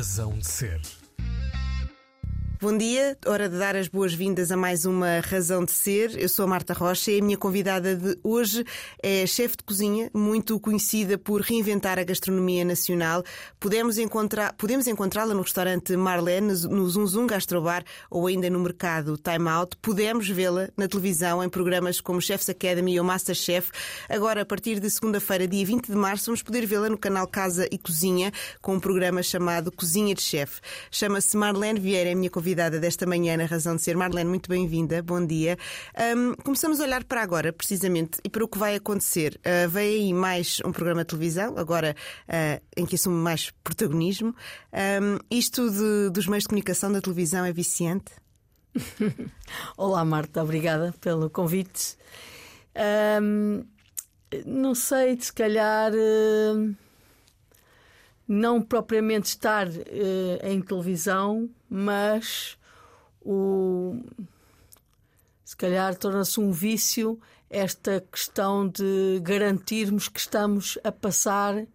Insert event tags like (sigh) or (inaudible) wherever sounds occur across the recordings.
razão de ser. Bom dia, hora de dar as boas-vindas a mais uma Razão de Ser. Eu sou a Marta Rocha e a minha convidada de hoje é chefe de cozinha, muito conhecida por reinventar a gastronomia nacional. Podemos encontrar, podemos encontrá-la no restaurante Marlene, no Zum Zum Gastrobar ou ainda no mercado Time Out. Podemos vê-la na televisão em programas como Chef's Academy ou Masterchef. Agora, a partir de segunda-feira, dia 20 de março, vamos poder vê-la no canal Casa e Cozinha com um programa chamado Cozinha de Chefe. Chama-se Marlene Vieira, é a minha convidada convidada desta manhã na Razão de Ser. Marlene, muito bem-vinda, bom dia. Um, começamos a olhar para agora, precisamente, e para o que vai acontecer. Uh, vem aí mais um programa de televisão, agora uh, em que assume mais protagonismo. Um, isto de, dos meios de comunicação da televisão é viciante? (laughs) Olá, Marta, obrigada pelo convite. Um, não sei, se calhar. Uh não propriamente estar uh, em televisão, mas o se calhar torna-se um vício esta questão de garantirmos que estamos a passar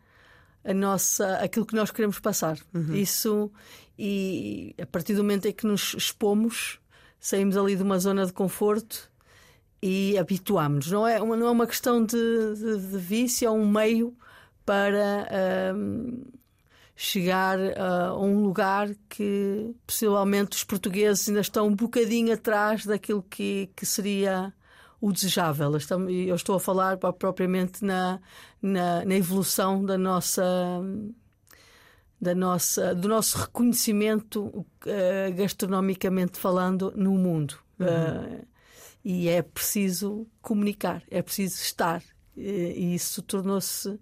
a nossa aquilo que nós queremos passar. Uhum. Isso e a partir do momento em que nos expomos, saímos ali de uma zona de conforto e habituamos. Não é uma, não é uma questão de, de, de vício, é um meio para uh, chegar a um lugar que possivelmente os portugueses ainda estão um bocadinho atrás daquilo que, que seria o desejável. Eu estou a falar propriamente na, na, na evolução da nossa da nossa, do nosso reconhecimento uh, gastronomicamente falando no mundo. Uhum. Uh, e é preciso comunicar, é preciso estar. E isso tornou-se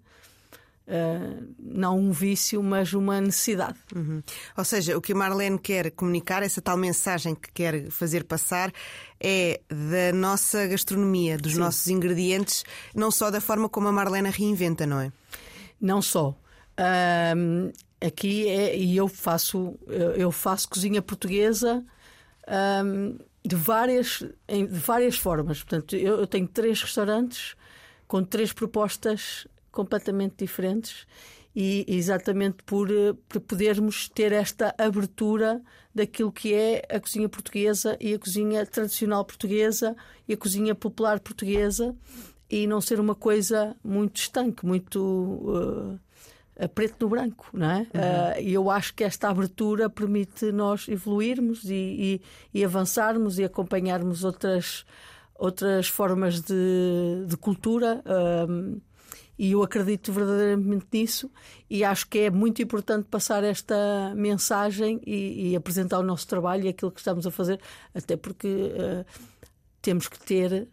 Uh, não um vício, mas uma necessidade. Uhum. Ou seja, o que a Marlene quer comunicar, essa tal mensagem que quer fazer passar, é da nossa gastronomia, dos Sim. nossos ingredientes, não só da forma como a Marlene reinventa, não é? Não só. Uh, aqui é, e eu faço, eu faço cozinha portuguesa. de várias, de várias formas. Portanto, eu, eu tenho três restaurantes com três propostas completamente diferentes e exatamente por, eh, por podermos ter esta abertura daquilo que é a cozinha portuguesa e a cozinha tradicional portuguesa e a cozinha popular portuguesa e não ser uma coisa muito estanque, muito uh, a preto no branco, não é? Uhum. Uh, e eu acho que esta abertura permite nós evoluirmos e, e, e avançarmos e acompanharmos outras outras formas de, de cultura. Uh, e eu acredito verdadeiramente nisso e acho que é muito importante passar esta mensagem e, e apresentar o nosso trabalho e aquilo que estamos a fazer, até porque uh, temos que ter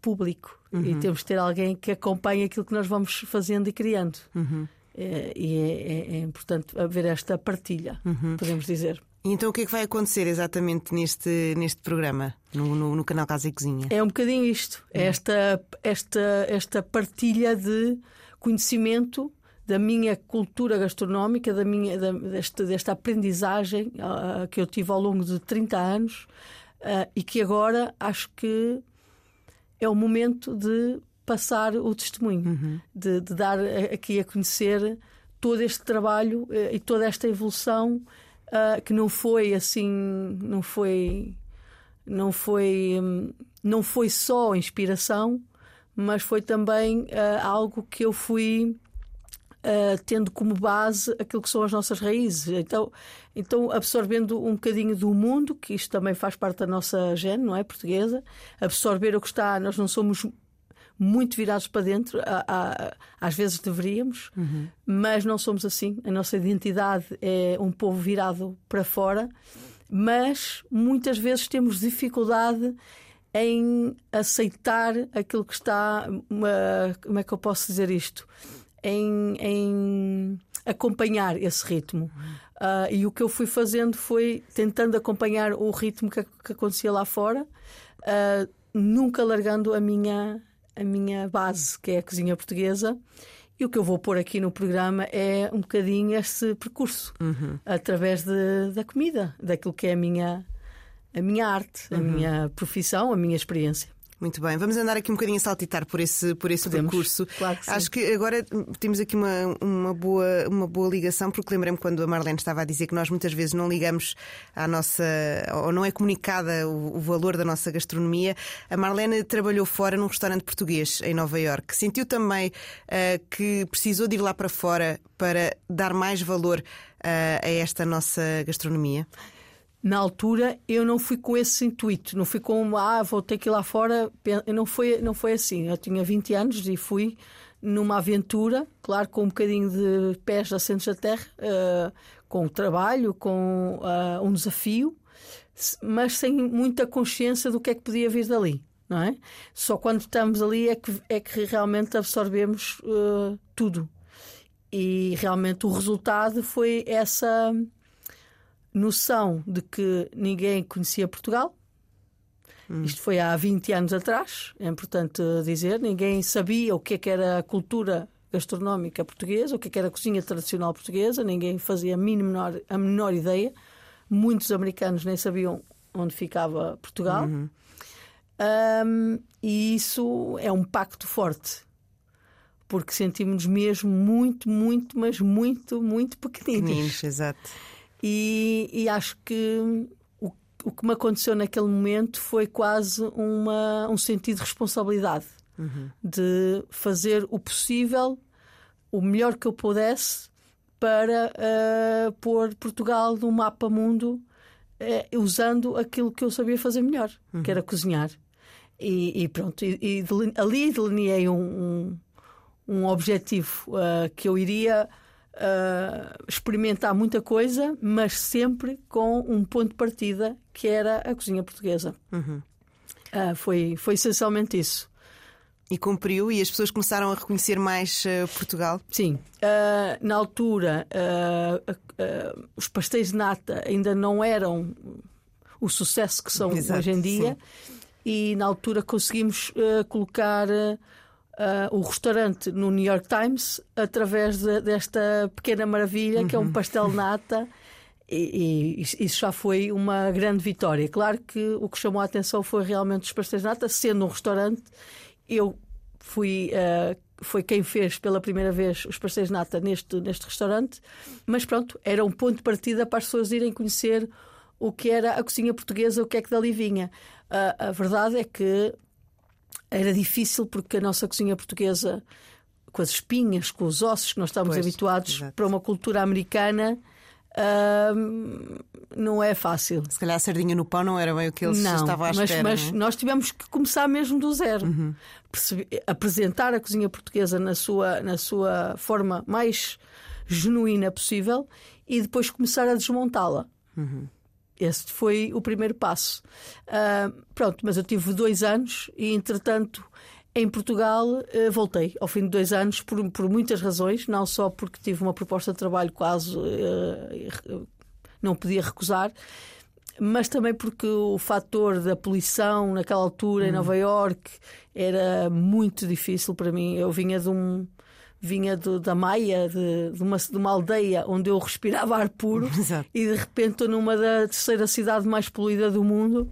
público uhum. e temos que ter alguém que acompanhe aquilo que nós vamos fazendo e criando. Uhum. É, e é, é, é, importante haver esta partilha, uhum. podemos dizer. Então o que é que vai acontecer exatamente neste, neste programa, no, no, no canal Casa e Cozinha? É um bocadinho isto, é esta, esta, esta partilha de conhecimento da minha cultura gastronómica, da minha, da, desta, desta aprendizagem uh, que eu tive ao longo de 30 anos uh, e que agora acho que é o momento de passar o testemunho, uhum. de, de, dar aqui a conhecer todo este trabalho uh, e toda esta evolução uh, que não foi assim, não foi, não foi, um, não foi só inspiração, mas foi também uh, algo que eu fui Uh, tendo como base aquilo que são as nossas raízes. Então, então, absorvendo um bocadinho do mundo, que isto também faz parte da nossa gene, não é? Portuguesa, absorver o que está. Nós não somos muito virados para dentro, às vezes deveríamos, uhum. mas não somos assim. A nossa identidade é um povo virado para fora, mas muitas vezes temos dificuldade em aceitar aquilo que está. Uma, como é que eu posso dizer isto? Em, em acompanhar esse ritmo. Uh, e o que eu fui fazendo foi tentando acompanhar o ritmo que, que acontecia lá fora, uh, nunca largando a minha a minha base, que é a cozinha portuguesa. E o que eu vou pôr aqui no programa é um bocadinho esse percurso uhum. através de, da comida, daquilo que é a minha, a minha arte, a uhum. minha profissão, a minha experiência. Muito bem, vamos andar aqui um bocadinho a saltitar por esse, por esse Podemos. percurso. Claro que. Acho que agora temos aqui uma, uma, boa, uma boa ligação, porque lembrei-me quando a Marlene estava a dizer que nós muitas vezes não ligamos à nossa, ou não é comunicada o, o valor da nossa gastronomia. A Marlene trabalhou fora num restaurante português em Nova Iorque. Sentiu também uh, que precisou de ir lá para fora para dar mais valor uh, a esta nossa gastronomia? Na altura eu não fui com esse intuito, não fui com ah, vou ter que ir lá fora, não foi, não foi assim. Eu tinha 20 anos e fui numa aventura, claro, com um bocadinho de pés assentos da terra, uh, com o trabalho, com uh, um desafio, mas sem muita consciência do que é que podia vir dali. Não é? Só quando estamos ali é que, é que realmente absorvemos uh, tudo. E realmente o resultado foi essa noção de que ninguém conhecia Portugal. Hum. Isto foi há 20 anos atrás, é importante dizer. Ninguém sabia o que, é que era a cultura gastronómica portuguesa, o que, é que era a cozinha tradicional portuguesa, ninguém fazia a, menor, a menor ideia. Muitos americanos nem sabiam onde ficava Portugal. Uhum. Um, e isso é um pacto forte, porque sentimos-nos mesmo muito, muito, mas muito, muito pequeninos. Pequeninos, exato. E, e acho que o, o, que me aconteceu naquele momento foi quase uma, um sentido de responsabilidade uhum. de fazer o possível, o melhor que eu pudesse, para uh, pôr Portugal no mapa mundo uh, usando aquilo que eu sabia fazer melhor, uhum. que era cozinhar. E, e pronto, e, e, ali delineei um, um, um objetivo uh, que eu iria uh, experimentar muita coisa, mas sempre com um ponto de partida que era a cozinha portuguesa. Uhum. Uh, foi, foi essencialmente isso. E cumpriu e as pessoas começaram a reconhecer mais uh, Portugal? Sim. Uh, na altura, uh, os pastéis de nata ainda não eram o sucesso que são Exato, hoje em dia. Sim. E na altura conseguimos colocar uh, o restaurante no New York Times através de, desta pequena maravilha uhum. que é um uhum. pastel (laughs) nata. E, e, isso já foi uma grande vitória. Claro que o que chamou a atenção foi realmente os pastéis nata, sendo um restaurante. Eu fui. Uh, foi quem fez pela primeira vez os pastéis nata neste, neste restaurante, mas pronto, era um ponto de partida para as pessoas irem conhecer o que era a cozinha portuguesa, o que é que dali vinha. Uh, a verdade é que era difícil porque a nossa cozinha portuguesa, com as espinhas, com os ossos que nós estamos pois, habituados exato. para uma cultura americana. Uh, não é fácil. Se calhar a sardinha no pão não era bem o que eles não, estavam à espera. Mas, mas é? nós tivemos que começar mesmo do zero. Uhum. apresentar a cozinha portuguesa na sua, na sua forma mais genuína possível e depois começar a desmontá-la. Uhum. Esse foi o primeiro passo. Uh, pronto, mas eu tive dois anos e, entretanto, em Portugal uh, voltei ao fim de dois anos por, por muitas razões, não só porque tive uma proposta de trabalho quase uh, não podia recusar, mas também porque o fator da poluição naquela altura hum. em Nova York era muito difícil para mim. Eu vinha de um vinha do, da Maia, de, de, uma, de uma aldeia onde eu respirava ar puro, (laughs) Exato. e de repente estou numa da terceira cidade mais poluída do mundo.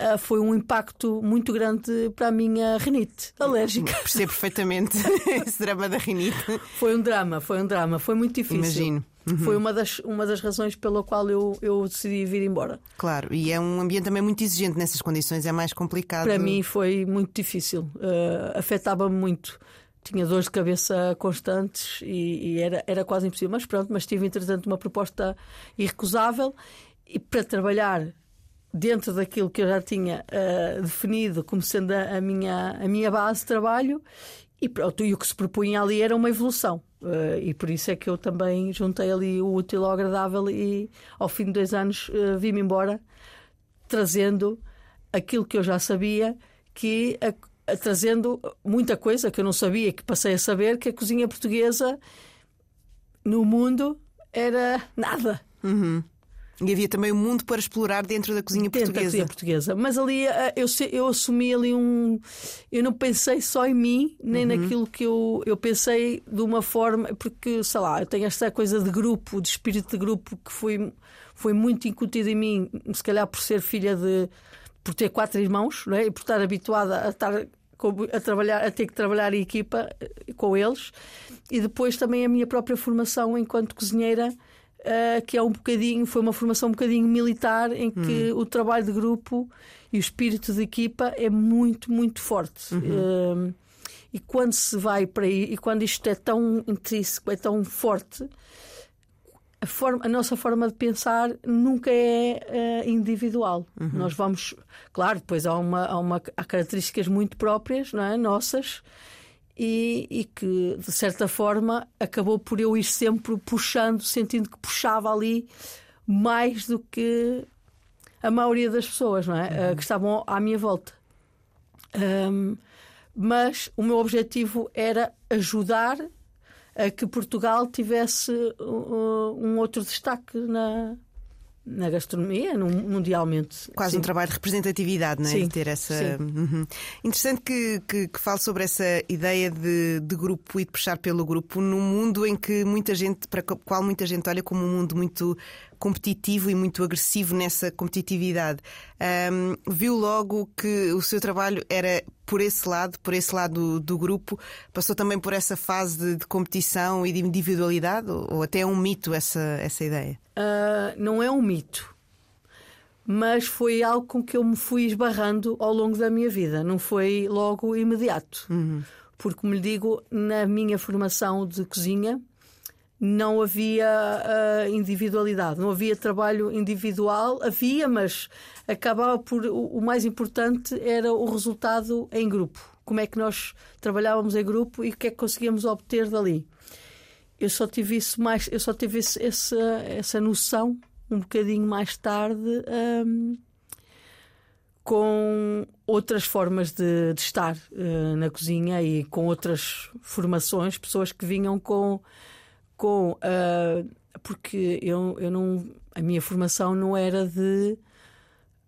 Uh, foi um impacto muito grande para a minha rinite alérgica. (laughs) Percebo perfeitamente (laughs) esse drama da rinite. Foi um drama, foi um drama, foi muito difícil. Imagino. Uhum. Foi uma das, uma das razões pela qual eu, eu decidi vir embora. Claro, e é um ambiente também muito exigente nessas condições, é mais complicado. Para mim foi muito difícil, uh, afetava-me muito tinha dores de cabeça constantes e, e, era, era quase impossível. Mas pronto, mas tive entretanto uma proposta irrecusável e para trabalhar dentro daquilo que eu já tinha uh, definido como sendo a, a, minha, a minha base de trabalho e pronto, e o que se propunha ali era uma evolução. Uh, e por isso é que eu também juntei ali o útil ao agradável e ao fim de dois anos uh, vim-me embora trazendo aquilo que eu já sabia que a, trazendo muita coisa que eu não sabia, que passei a saber, que a cozinha portuguesa no mundo era nada. Uhum. E havia também um mundo para explorar dentro da cozinha dentro portuguesa. Da cozinha portuguesa. Mas ali eh, eu, eu assumi ali um. Eu não pensei só em mim, nem uhum. naquilo que eu, eu pensei de uma forma. Porque, sei lá, eu tenho esta coisa de grupo, de espírito de grupo, que foi, foi muito incutido em mim, se calhar por ser filha de por ter quatro irmãos não é? e por estar habituada a estar a trabalhar, a ter que trabalhar em equipa eh, com eles, e depois também a minha própria formação enquanto cozinheira. Uh, que é um bocadinho, foi uma formação um bocadinho militar em que hum. o trabalho de grupo e o espírito de equipa é muito, muito forte. Uhum. Uh, e quando se vai para aí, e quando isto é tão intrínseco, é tão forte, a, forma, a nossa forma de pensar nunca é uh, individual. Uhum. Nós vamos, claro, depois há, uma, há, uma, há características muito próprias, não é? nossas, e, e, que, de certa forma, acabou por eu ir sempre puxando, sentindo que puxava ali mais do que a maioria das pessoas não é? Uhum. Uh, que estavam à minha volta. Um, mas o meu objetivo era ajudar a que Portugal tivesse uh, um outro destaque na, na gastronomia, mundialmente. Quase sim. um trabalho de representatividade, não é? Sim, de ter essa. Uhum. Interessante que, que, que, fale sobre essa ideia de, de grupo e de puxar pelo grupo num mundo em que muita gente, para o qual muita gente olha como um mundo muito competitivo e muito agressivo nessa competitividade. Um, viu logo que o seu trabalho era por esse lado, por esse lado do, do grupo, passou também por essa fase de, de competição e de individualidade, ou, ou, até é um mito essa, essa ideia? Uh, não é um mito mas foi algo com que eu me fui esbarrando ao longo da minha vida, não foi logo imediato. Uhum. Porque, como lhe digo, na minha formação de cozinha, não havia uh, individualidade, não havia trabalho individual, havia, mas acabava por. O, o, mais importante era o resultado em grupo. Como é que nós trabalhávamos em grupo e o que é que conseguíamos obter dali. Eu só tive isso mais, eu só tive esse, essa, essa noção um bocadinho mais tarde. Um, com outras formas de, de estar uh, na cozinha e com outras formações, pessoas que vinham com com. Uh, porque eu, eu não. A minha formação não era de.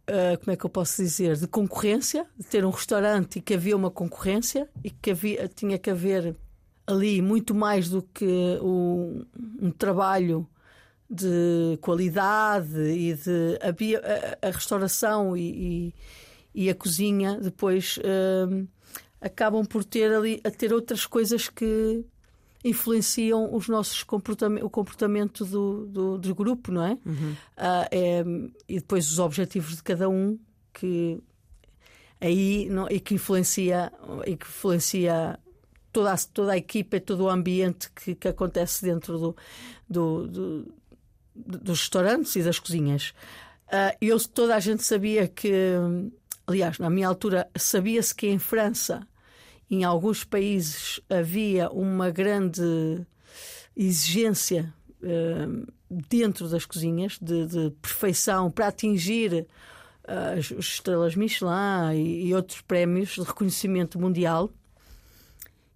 Uh, como é que eu posso dizer? De concorrência, de ter um restaurante e que havia uma concorrência e que havia, tinha que haver ali muito mais do que um, um trabalho de qualidade e de havia a, a restauração e, e, e, a cozinha depois uh, acabam por ter ali a ter outras coisas que influenciam os nossos o comportamento do, do, do grupo, não é? Uhum. Uh, é? E depois os objetivos de cada um que aí não, e que influencia e que influencia toda a, toda a equipa e todo o ambiente que, que acontece dentro do, do, do, dos restaurantes e das cozinhas. Uh, eu toda a gente sabia que, aliás, na minha altura sabia-se que em França em alguns países havia uma grande exigência uh, dentro das cozinhas de, de perfeição para atingir uh, as, as estrelas Michelin e, e, outros prémios de reconhecimento mundial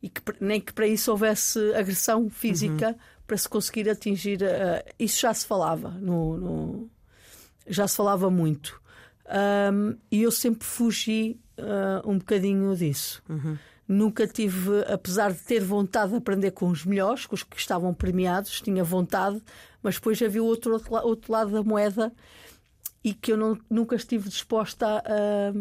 e que nem que para isso houvesse agressão física uhum. para se conseguir atingir uh, isso já se falava no, no já se falava muito um, e eu sempre fugi um bocadinho disso uhum. Nunca tive, apesar de ter vontade de aprender com os melhores, com os que estavam premiados, tinha vontade, mas depois havia o outro, outro lado da moeda e que eu não, nunca estive disposta a,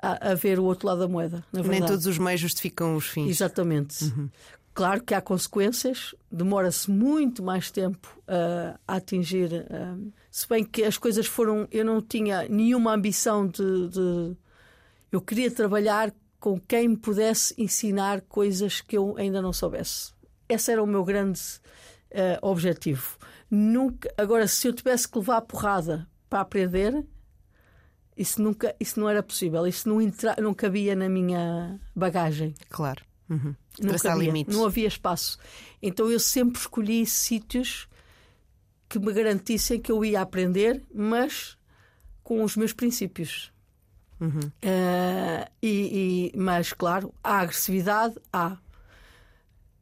a, a, ver o outro lado da moeda. Nem todos os meios justificam os fins. Exatamente. Uhum. Claro que há consequências, demora-se muito mais tempo uh, a atingir. Uh, se bem que as coisas foram. Eu não tinha nenhuma ambição de, de eu queria trabalhar com quem me pudesse ensinar coisas que eu ainda não soubesse. Esse era o meu grande uh, objetivo. Nunca, agora, se eu tivesse que levar a porrada para aprender, isso nunca, isso não era possível. Isso não entra, não cabia na minha bagagem. Claro. Uhum. Não, cabia, não havia espaço. Então eu sempre escolhi sítios que me garantissem que eu ia aprender, mas com os meus princípios. Uhum. Uh, e, e, mas, claro, há agressividade, há.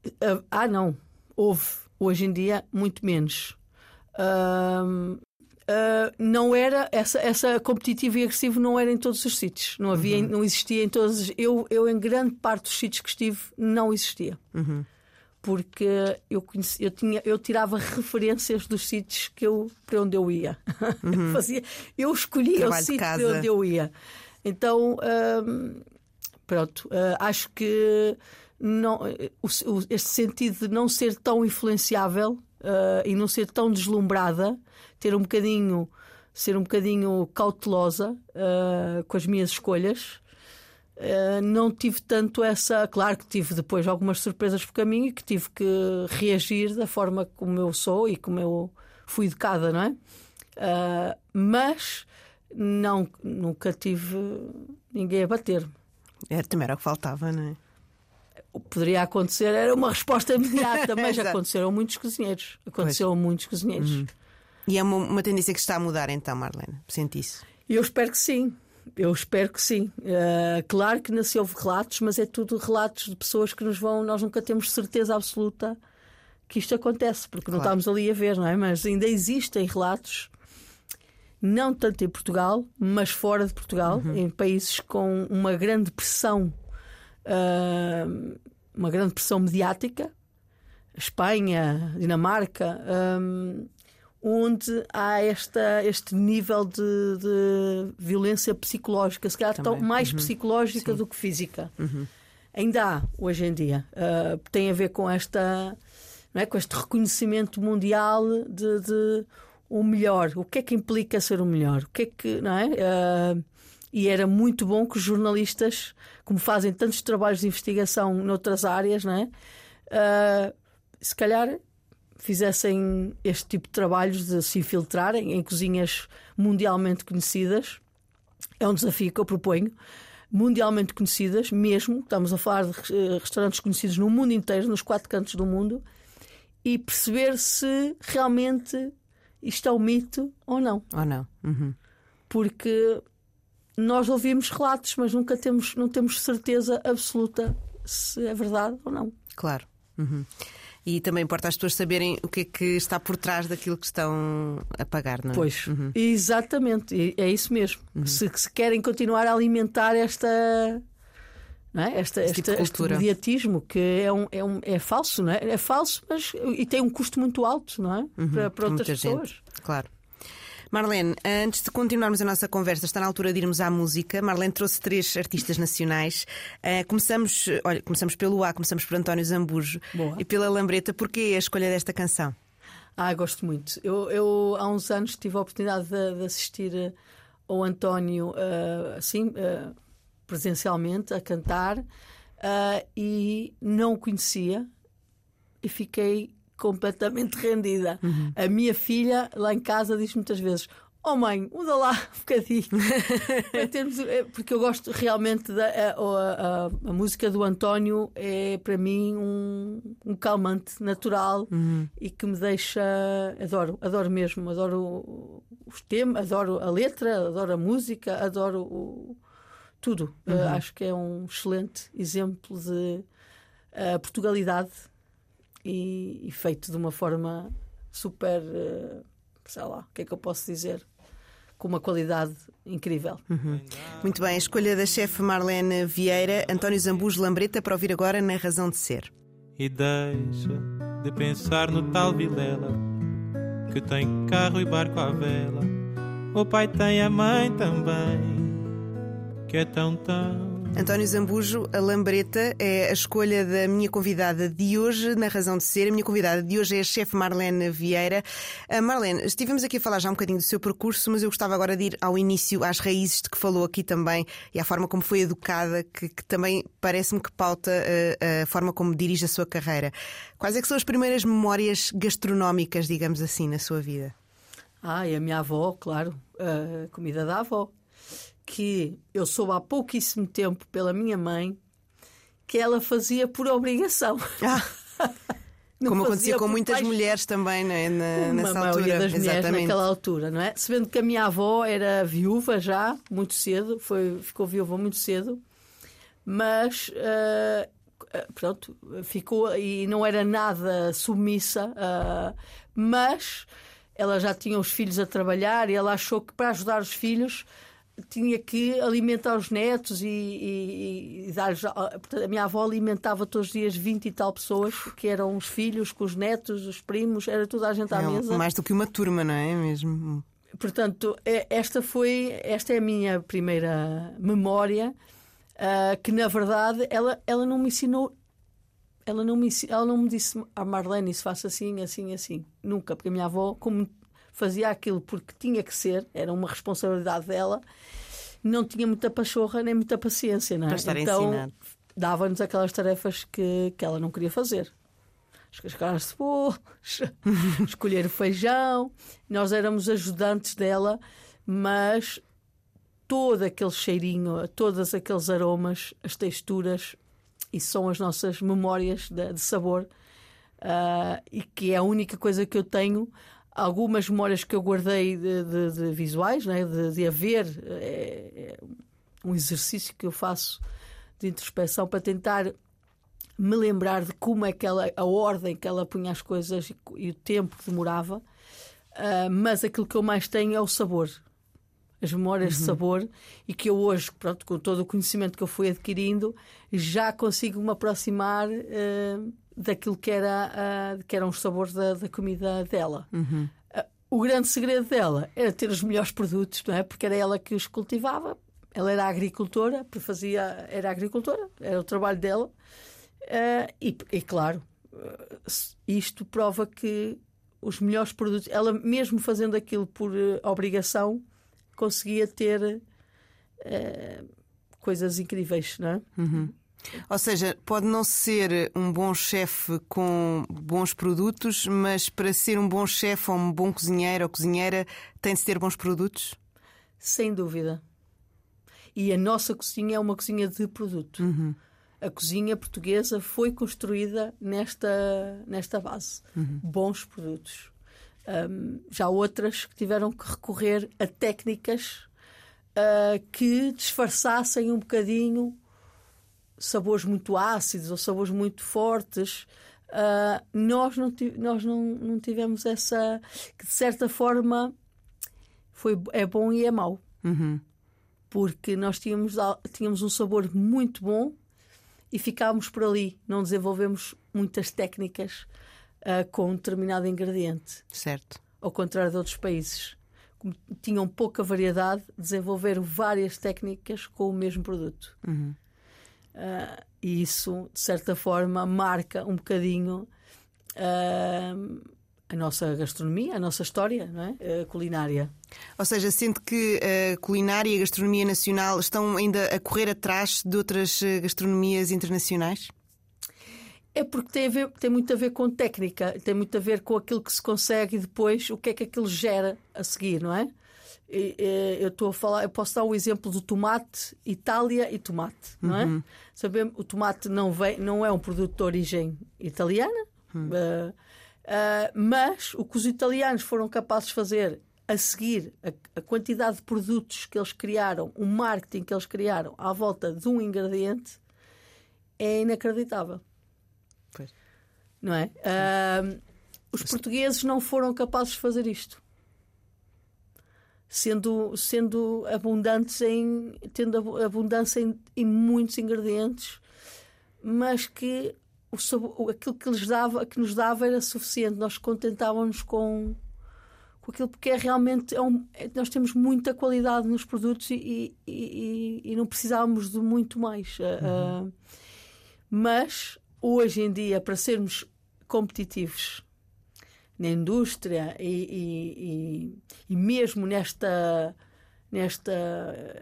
Uh, ah, não. Houve. Hoje em dia, muito menos. Uh, não era essa, essa competitiva e agressivo não era em todos os sítios não havia uhum. não existia em todos eu eu em grande parte dos sítios que estive não existia uhum. Porque eu, conheci, eu, tinha, eu tirava referências dos sítios que eu, para onde eu ia. (laughs) Uhum. Fazia, eu escolhia Trabalho o sítio para onde eu ia. Então, hum, pronto, uh, acho que não, o, este sentido de não ser tão influenciável uh, e não ser tão deslumbrada, ter um bocadinho, ser um bocadinho cautelosa uh, com as minhas escolhas. Uh, não tive tanto essa. Claro que tive depois algumas surpresas por caminho e que tive que reagir da forma como eu sou e como eu fui educada, não é? mas não, nunca tive ninguém a bater-me. Era, também era o que faltava, não é? Poderia acontecer, era uma resposta (laughs) imediata, mas aconteceram muitos cozinheiros. Aconteceu a muitos cozinheiros. Uhum. E é uma, uma, tendência que está a mudar então, Marlene? Sente isso? Eu espero que sim. Eu espero que sim. Uh, claro que nasceu houve relatos, mas é tudo relatos de pessoas que nos vão. Nós nunca temos certeza absoluta que isto acontece, porque claro. não estamos ali a ver, não é? Mas ainda existem relatos não tanto em Portugal, mas fora de Portugal, uhum. em países com uma grande pressão, uh, uma grande pressão mediática, Espanha, Dinamarca, um, onde há esta, este nível de, de, violência psicológica, se calhar tão, mais uhum. psicológica Sim. do que física. Uhum. Ainda há hoje em dia. Uh, tem a ver com esta. Não é, com este reconhecimento mundial de, de o melhor. O que é que implica ser o melhor? O que é que, não é? Uh, e era muito bom que os jornalistas, como fazem tantos trabalhos de investigação noutras áreas, não é? Uh, se calhar fizessem este tipo de trabalhos de se infiltrarem em cozinhas mundialmente conhecidas. É um desafio que eu proponho. Mundialmente conhecidas, mesmo, estamos a falar de eh, restaurantes conhecidos no mundo inteiro, nos quatro cantos do mundo, e perceber se realmente isto é um mito ou não. Ou não. Uhum. Porque nós ouvimos relatos, mas nunca temos, não temos certeza absoluta se é verdade ou não. Claro. Uhum. E também importa as pessoas saberem o que é que está por trás daquilo que estão a pagar, não é? Pois, uhum. exatamente, é isso mesmo. Uhum. Se, se, querem continuar a alimentar esta não é? Esta, esta, tipo este mediatismo que é, um, é, um, é falso, não é? É falso, mas e tem um custo muito alto, não é? Uhum, para, para outras pessoas. Gente, claro. Marlene, antes de continuarmos a nossa conversa, está na altura de irmos à música. Marlene trouxe três artistas nacionais. Uh, começamos, olha, começamos pelo A, começamos por António Zambujo Boa. e pela Lambreta. Porquê a escolha desta canção? Ah, gosto muito. Eu, eu há uns anos tive a oportunidade de, de assistir ao António, uh, assim, uh, presencialmente a cantar e não o conhecia e fiquei completamente rendida. Uhum. A minha filha lá em casa diz muitas vezes: Oh mãe, muda lá (laughs) um bocadinho. (laughs) termos, é, porque eu gosto realmente da a, a, a, música do António é para mim um, um calmante natural uhum. e que me deixa. Adoro, adoro mesmo, adoro os temas, adoro a letra, adoro a música, adoro o, tudo. Uhum. Uh, acho que é um excelente exemplo de uh, Portugalidade e, e, feito de uma forma super, uh, sei lá, o que é que eu posso dizer? Com uma qualidade incrível. Uhum. Muito bem, a escolha da chefe Marlene Vieira, António Zambujo Lambreta, para ouvir agora na Razão de Ser. E deixa de pensar no tal Vilela que tem carro e barco à vela. O pai tem a mãe também que é tão tão. António Zambujo, a Lambreta é a escolha da minha convidada de hoje, na razão de ser. A minha convidada de hoje é a chefe Marlene Vieira. Uh, Marlene, estivemos aqui a falar já um bocadinho do seu percurso, mas eu gostava agora de ir ao início, às raízes de que falou aqui também e à forma como foi educada, que, que também parece-me que pauta uh, a forma como dirige a sua carreira. Quais é que são as primeiras memórias gastronómicas, digamos assim, na sua vida? Ah, e a minha avó, claro, a comida da avó que eu soube há pouquíssimo tempo pela minha mãe que ela fazia por obrigação. Ah. (laughs) Como acontecia com muitas pai. mulheres também né, na, nessa altura. maioria das mulheres Exatamente. naquela altura, não é? Se vendo que a minha avó era viúva já, muito cedo, foi, ficou viúva muito cedo, mas uh, pronto, ficou e não era nada submissa, uh, mas ela já tinha os filhos a trabalhar e ela achou que para ajudar os filhos tinha que alimentar os netos e, e, e dar a minha avó alimentava todos os dias 20 e tal pessoas, que eram os filhos, com os netos, os primos, era toda a gente à é, mesa. Mais do que uma turma, não é mesmo? Portanto, é, esta foi esta é a minha primeira memória, uh, que na verdade ela, ela não me ensinou. Ela não, me, ela não me disse a ah, Marlene, isso faça assim, assim, assim. Nunca, porque a minha avó, como fazia aquilo porque tinha que ser, era uma responsabilidade dela, não tinha muita pachorra nem muita paciência, não é? Então dava-nos aquelas tarefas que, que ela não queria fazer. Descascar cebolas, (laughs) escolher o feijão. Nós éramos ajudantes dela, mas todo aquele cheirinho, todos aqueles aromas, as texturas, isso são as nossas memórias de, de sabor. Uh, e que é a única coisa que eu tenho algumas memórias que eu guardei de, de, de visuais, né? de, de haver é, é um exercício que eu faço de introspeção para tentar me lembrar de como é que ela, a ordem que ela punha as coisas e, e o tempo que demorava. Uh, mas aquilo que eu mais tenho é o sabor, as memórias uhum. de sabor, e que eu hoje, pronto, com todo o conhecimento que eu fui adquirindo, já consigo me aproximar uh, daquilo que, era, uh, que eram os sabores da, da comida dela. Uhum. Uh, o grande segredo dela era ter os melhores produtos, não é? Porque era ela que os cultivava. Ela era agricultora, fazia, era agricultora, era o trabalho dela. Uh, e, e, claro, isto prova que os melhores produtos, ela mesmo fazendo aquilo por obrigação, conseguia ter coisas incríveis, não é? Uhum. Ou seja, pode não ser um bom chefe com bons produtos, mas para ser um bom chefe ou um bom cozinheiro ou cozinheira tem de ter bons produtos? Sem dúvida. E a nossa cozinha é uma cozinha de produto. Uhum. A cozinha portuguesa foi construída nesta, nesta base. Uhum. Bons produtos. Um, já outras que tiveram que recorrer a técnicas uh, que disfarçassem um bocadinho sabores muito ácidos ou sabores muito fortes. Uh, nós não, nós não, não tivemos essa. que de certa forma foi, é bom e é mau. Uhum. Porque nós tínhamos, tínhamos um sabor muito bom e ficámos por ali. Não desenvolvemos muitas técnicas uh, com um determinado ingrediente. Certo. Ao contrário de outros países. Tinham pouca variedade, desenvolveram várias técnicas com o mesmo produto. Uhum. Uh, e isso, de certa forma, marca um bocadinho uh, a nossa gastronomia, a nossa história não é? Uh, culinária. Ou seja, sente que a culinária e a gastronomia nacional estão ainda a correr atrás de outras gastronomias internacionais? É porque tem, ver, tem muito a ver com técnica, tem muito a ver com aquilo que se consegue e depois o que é que aquilo gera a seguir, não é? Eu estou a falar, eu posso dar o exemplo do tomate, Itália e tomate, não é? Uhum. Sabemos, o tomate não, vem, não é um produto de origem italiana, uhum. uh, uh, mas o que os italianos foram capazes de fazer a seguir a, a, quantidade de produtos que eles criaram, o marketing que eles criaram à volta de um ingrediente é inacreditável. Pois. Não é? Uh, os portugueses não foram capazes de fazer isto sendo, sendo abundantes em tendo abundância em, em muitos ingredientes, mas que o sabor, aquilo que lhes dava, que nos dava era suficiente. Nós contentávamos com com aquilo porque é realmente é um, é, nós temos muita qualidade nos produtos e, e, e, e não precisávamos de muito mais. Uhum. Uh, mas hoje em dia, para sermos competitivos na indústria e, e, e, e mesmo nesta, nesta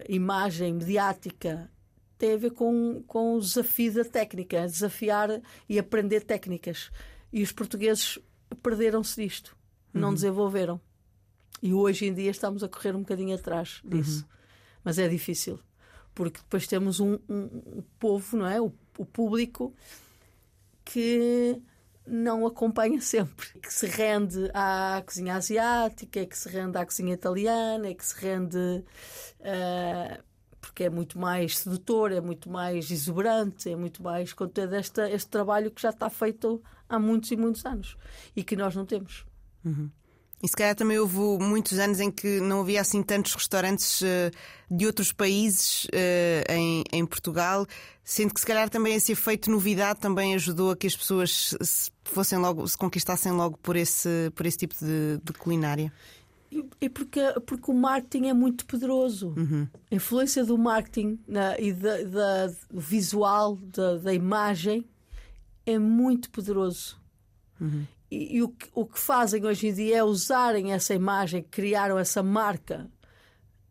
imagem mediática tem a ver com, com o desafio da técnica, desafiar e aprender técnicas. E os portugueses perderam-se disto, não uhum. desenvolveram. E hoje em dia estamos a correr um bocadinho atrás disso. Uhum. Mas é difícil, porque depois temos um, um, um povo, não é? O, o público que não acompanha (laughs) sempre. Que se rende à cozinha asiática, que se rende à cozinha italiana, que se rende. Uh, porque é muito mais sedutor, é muito mais exuberante, é muito mais com todo este, este trabalho que já está feito há muitos e muitos anos e que nós não temos. Uhum. E se calhar também houve muitos anos em que não havia assim tantos restaurantes uh, de outros países uh, em, em, Portugal, sendo que se calhar também esse efeito novidade também ajudou a que as pessoas se fossem logo, se conquistassem logo por esse, por esse tipo de, de culinária. E porque, porque o marketing é muito poderoso. Uhum. A influência do marketing na, e da, da, do visual, da, da imagem, é muito poderoso. Uhum. E, e, o, que, o que fazem hoje em dia é usarem essa imagem, criaram essa marca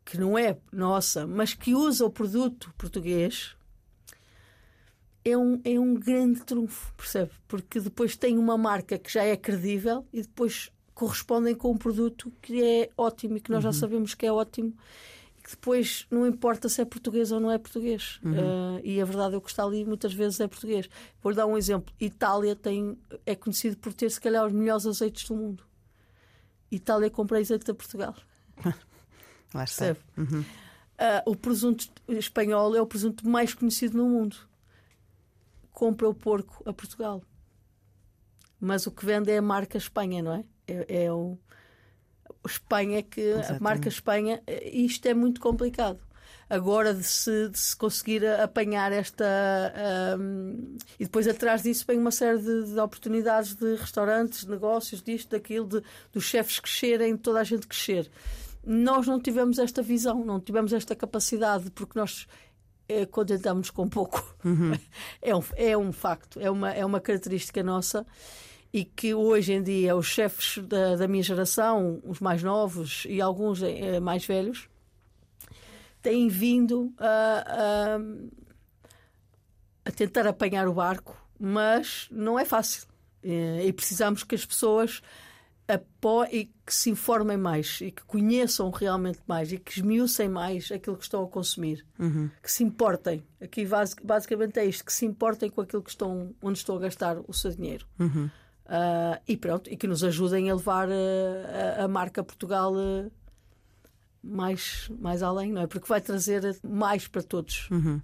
que não é nossa, mas que usa o produto português. É um, é um grande trunfo, percebe? Porque depois tem uma marca que já é credível e depois correspondem com um produto que é ótimo e que nós uhum. já sabemos que é ótimo depois não importa se é português ou não é português. Uhum. Uh, e a verdade é que está ali muitas vezes é português. Vou dar um exemplo. Itália tem, é conhecido por ter, se calhar, os melhores azeites do mundo. Itália compra azeite da Portugal. (laughs) Lá está. Uhum. Uh, o presunto espanhol é o presunto mais conhecido no mundo. Compra o porco a Portugal. Mas o que vende é a marca Espanha, não é? é, é o Espanha que Exatamente. a marca Espanha isto é muito complicado agora de se, de se conseguir apanhar esta um, e depois atrás disso vem uma série de, de, oportunidades de restaurantes, de negócios, disto, daquilo, de, dos chefes crescerem, toda a gente crescer. Nós não tivemos esta visão, não tivemos esta capacidade, porque nós é, contentamos com pouco. Uhum. (laughs) É, um, é um facto, é uma, é uma característica nossa e que hoje em dia os chefes da, da minha geração, os mais novos e alguns eh, mais velhos, têm vindo a, a, a, tentar apanhar o barco, mas não é fácil. Eh, e precisamos que as pessoas e que se informem mais e que conheçam realmente mais e que esmiuçem mais aquilo que estão a consumir. Uhum. Que se importem. Aqui basicamente é isto: que se importem com aquilo que estão, onde estão a gastar o seu dinheiro. Uhum. Uh, e pronto, e que nos ajudem a levar uh, a, a, marca Portugal uh, mais, mais além, não é? Porque vai trazer mais para todos. Uhum.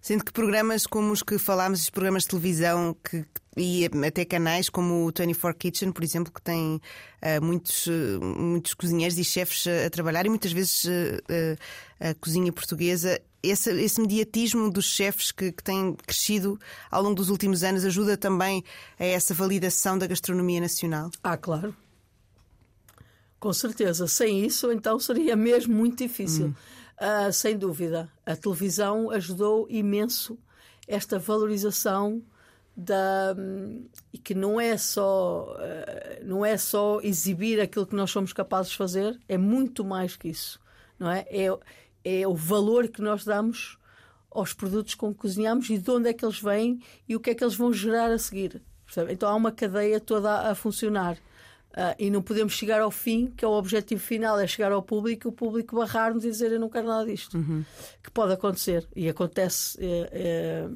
Que programas como os que falámos, os programas de televisão que, e até canais como o 24 Kitchen, por exemplo, que tem uh, muitos, uh, muitos cozinheiros e chefes a trabalhar e muitas vezes uh, a cozinha portuguesa esse, esse mediatismo dos chefes que, que tem crescido ao longo dos últimos anos ajuda também a essa validação da gastronomia nacional? Ah, claro. Com certeza. Sem isso, então seria mesmo muito difícil. Hum. Uh, sem dúvida. A televisão ajudou imenso esta valorização da e que não é só uh, não é só exibir aquilo que nós somos capazes de fazer, é muito mais que isso, não é? É, é o valor que nós damos aos produtos com que cozinhamos e de onde é que eles vêm e o que é que eles vão gerar a seguir. Percebe? Então há uma cadeia toda a, funcionar. Uh, e não podemos chegar ao fim, que é o objetivo final, é chegar ao público e o público barrar-nos e dizer eu não quero nada disto. Uhum. Que pode acontecer e acontece. É, é,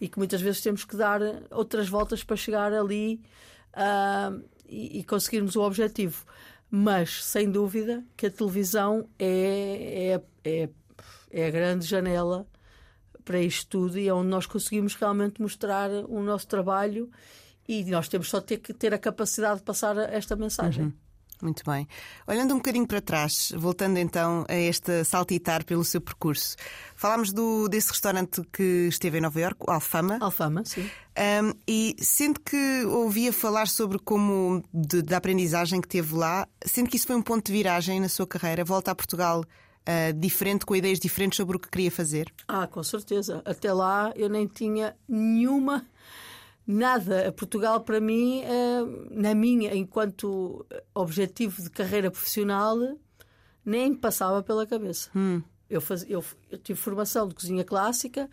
e que muitas vezes temos que dar outras voltas para chegar ali uh, e, e conseguirmos o objetivo. Mas, sem dúvida, que a televisão é, é, é, é a grande janela para isto tudo e é onde nós conseguimos realmente mostrar o nosso trabalho e nós temos só ter que ter a capacidade de passar esta mensagem. Uhum. Muito bem. Olhando um bocadinho para trás, voltando então a este saltitar pelo seu percurso, falámos do, desse restaurante que esteve em Nova Iorque, o Alfama. Alfama, sim. Um, e sendo que ouvia falar sobre como de, da aprendizagem que teve lá, sendo que isso foi um ponto de viragem na sua carreira, volta a Portugal uh, diferente, com ideias diferentes sobre o que queria fazer? Ah, com certeza. Até lá eu nem tinha nenhuma nada. Portugal, para mim, eh, na minha, enquanto objetivo de carreira profissional, nem passava pela cabeça. Hum. Eu, faz, eu, eu, tive formação de cozinha clássica,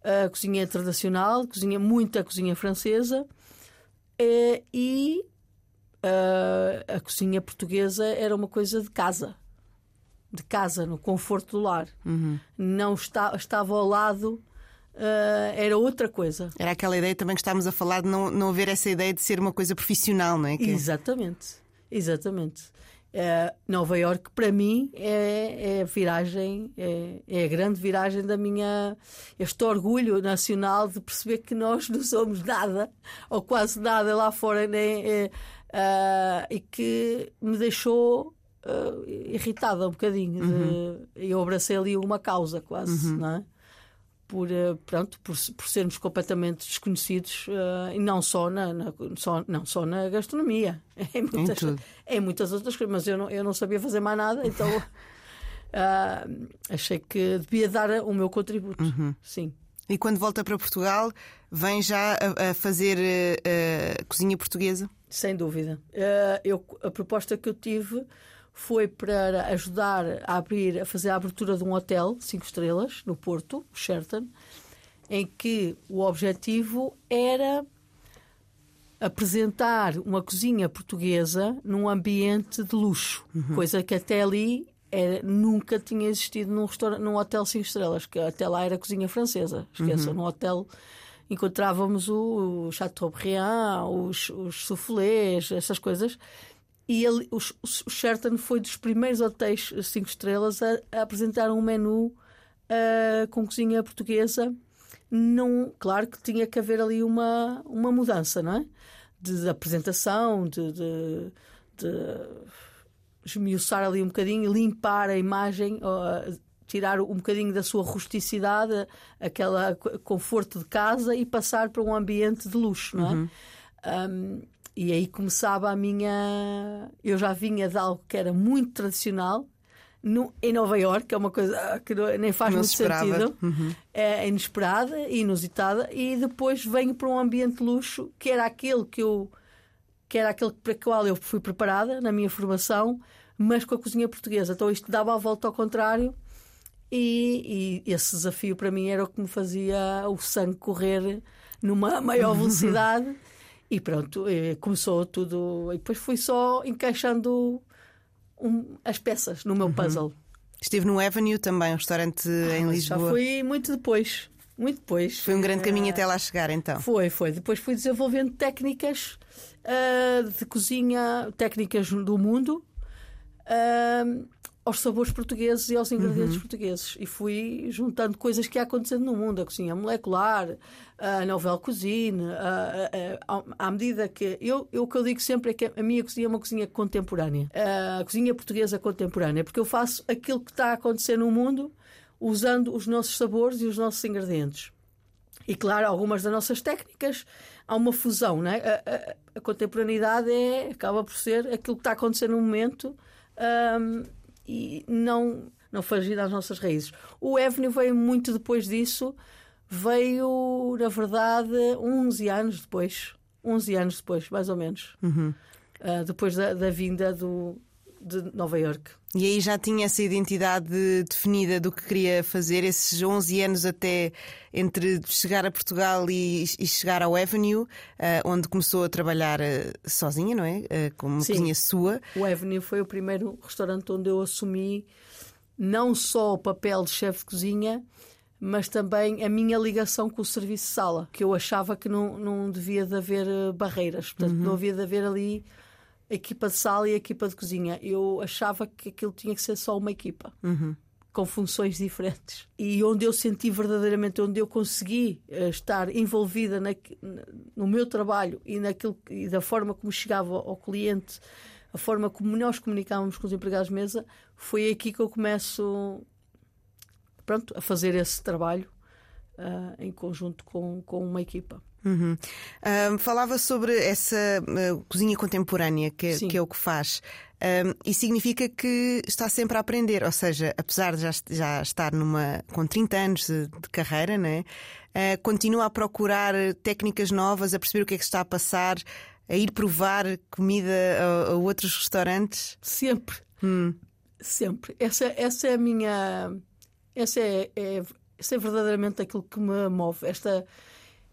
uh, cozinha internacional, cozinha, muita cozinha francesa uh, e uh, a cozinha portuguesa era uma coisa de casa. De casa, no conforto do lar. Uhum. Não está, estava ao lado Uh, era outra coisa. Era aquela ideia também que estávamos a falar de não, não haver essa ideia de ser uma coisa profissional, não é? Que... Exatamente, exatamente. Uh, Nova York para mim é, é a viragem, é, é, a grande viragem da minha este orgulho nacional de perceber que nós não somos nada ou quase nada lá fora, nem, é, uh, e que me deixou uh, irritada um bocadinho. Uhum. De, eu abracei ali uma causa quase, uhum. não é? Por, uh, pronto, por, por sermos completamente desconhecidos uh, e não só na, na, só, não só na gastronomia, (laughs) em muitas, em, em muitas outras coisas, mas eu não, eu não sabia fazer mais nada, então (laughs) achei que devia dar o meu contributo. Uhum. Sim. E quando volta para Portugal, vem já a, a fazer uh, cozinha portuguesa? Sem dúvida. Uh, eu, a proposta que eu tive foi para ajudar a abrir, a fazer a abertura de um hotel cinco estrelas no Porto, o Sheraton, em que o objetivo era apresentar uma cozinha portuguesa num ambiente de luxo, uhum. coisa que até ali era, nunca tinha existido num, num hotel cinco estrelas, que até lá era cozinha francesa. Esqueçam, uhum. num hotel encontrávamos o, o Chateaubriand, os, os soufflés, essas coisas. E ele, o, o Sheraton foi dos primeiros hotéis cinco estrelas a, a apresentar um menu uh, com cozinha portuguesa. Não, claro que tinha que haver ali uma, uma mudança, não é? De, de apresentação, de, de, de esmiuçar ali um bocadinho, limpar a imagem, uh, tirar um bocadinho da sua rusticidade, aquele conforto de casa e passar para um ambiente de luxo, não é? Uhum. Um, e aí começava a minha. Eu já vinha de algo que era muito tradicional, no, em Nova York, que é uma coisa que nem faz não muito sentido, uhum. é inesperada e inusitada, e depois venho para um ambiente de luxo que era aquele que eu que era aquele para o qual eu fui preparada na minha formação, mas com a cozinha portuguesa. Então isto dava a volta ao contrário. E, e esse desafio para mim era o que me fazia o sangue correr numa maior (laughs) velocidade. E pronto, começou tudo. E depois fui só encaixando um, as peças no meu uhum. puzzle. Esteve no Avenue também, um restaurante ah, em Lisboa. Já fui muito depois. Muito depois. Foi um grande caminho uh, até lá chegar, então. Foi, foi. Depois fui desenvolvendo técnicas uh, de cozinha, técnicas do mundo, uh, aos sabores portugueses e aos ingredientes uhum. portugueses. E fui juntando coisas que ia acontecendo no mundo, a cozinha molecular, a novel cuisine, à medida que. Eu, eu, o que eu digo sempre é que a minha cozinha é uma cozinha contemporânea, a cozinha portuguesa contemporânea, porque eu faço aquilo que está a acontecer no mundo usando os nossos sabores e os nossos ingredientes. E claro, algumas das nossas técnicas há uma fusão, não é? A, a, a contemporaneidade é, acaba por ser aquilo que está a acontecer no momento um, e não, não fugir às nossas raízes. O Avenue veio muito depois disso, veio, na verdade, 11 anos depois. 11 anos depois, mais ou menos. Uhum. Uh, depois da, da vinda do, de Nova York. E aí já tinha essa identidade definida do que queria fazer, esses 11 anos até entre chegar a Portugal e, e chegar ao Avenue, uh, onde começou a trabalhar uh, sozinha, não é? Uh, como Sim. cozinha sua. O Avenue foi o primeiro restaurante onde eu assumi não só o papel de chefe de cozinha, mas também a minha ligação com o serviço de sala, que eu achava que não, não devia de haver barreiras, portanto, uhum. não havia de haver ali equipa de sala e equipa de cozinha. Eu achava que aquilo tinha que ser só uma equipa. Uhum. Com funções diferentes. E onde eu senti verdadeiramente, onde eu consegui uh, estar envolvida na, no meu trabalho e, naquilo, e da forma como chegava ao cliente, a forma como nós comunicávamos com os empregados de mesa, foi aqui que eu começo pronto, a fazer esse trabalho uh, em conjunto com, com uma equipa. Uhum. Um, falava sobre essa uh, cozinha contemporânea, que, que, é o que faz. Um, e significa que está sempre a aprender, ou seja, apesar de já, já estar numa, com 30 anos de, de carreira, né, uh, continua a procurar técnicas novas, a perceber o que é que está a passar, a ir provar comida a, a outros restaurantes? Sempre. Hum. Sempre. Essa, essa é a minha. Essa é, é, essa é verdadeiramente aquilo que me move. Esta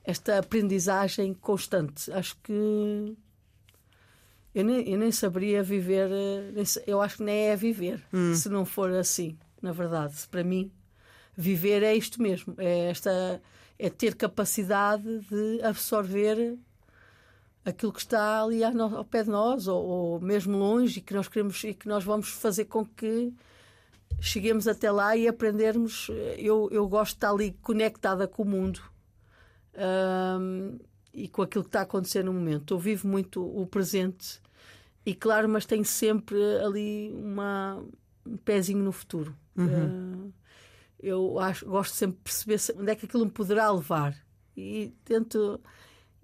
esta aprendizagem constante. Acho que eu nem, eu nem saberia viver, eu acho que nem é viver, hum. se não for assim, na verdade. Para mim, viver é isto mesmo, é esta é ter capacidade de absorver aquilo que está ali ao pé de nós ou, ou, mesmo longe e que nós queremos e que nós vamos fazer com que cheguemos até lá e aprendermos. Eu, eu gosto de estar ali conectada com o mundo um, e com aquilo que está a acontecer no momento. Eu vivo muito o presente E claro, mas tem sempre ali uma, um pezinho no futuro. Uh, eu acho, gosto sempre de perceber onde é que aquilo me poderá levar. E tento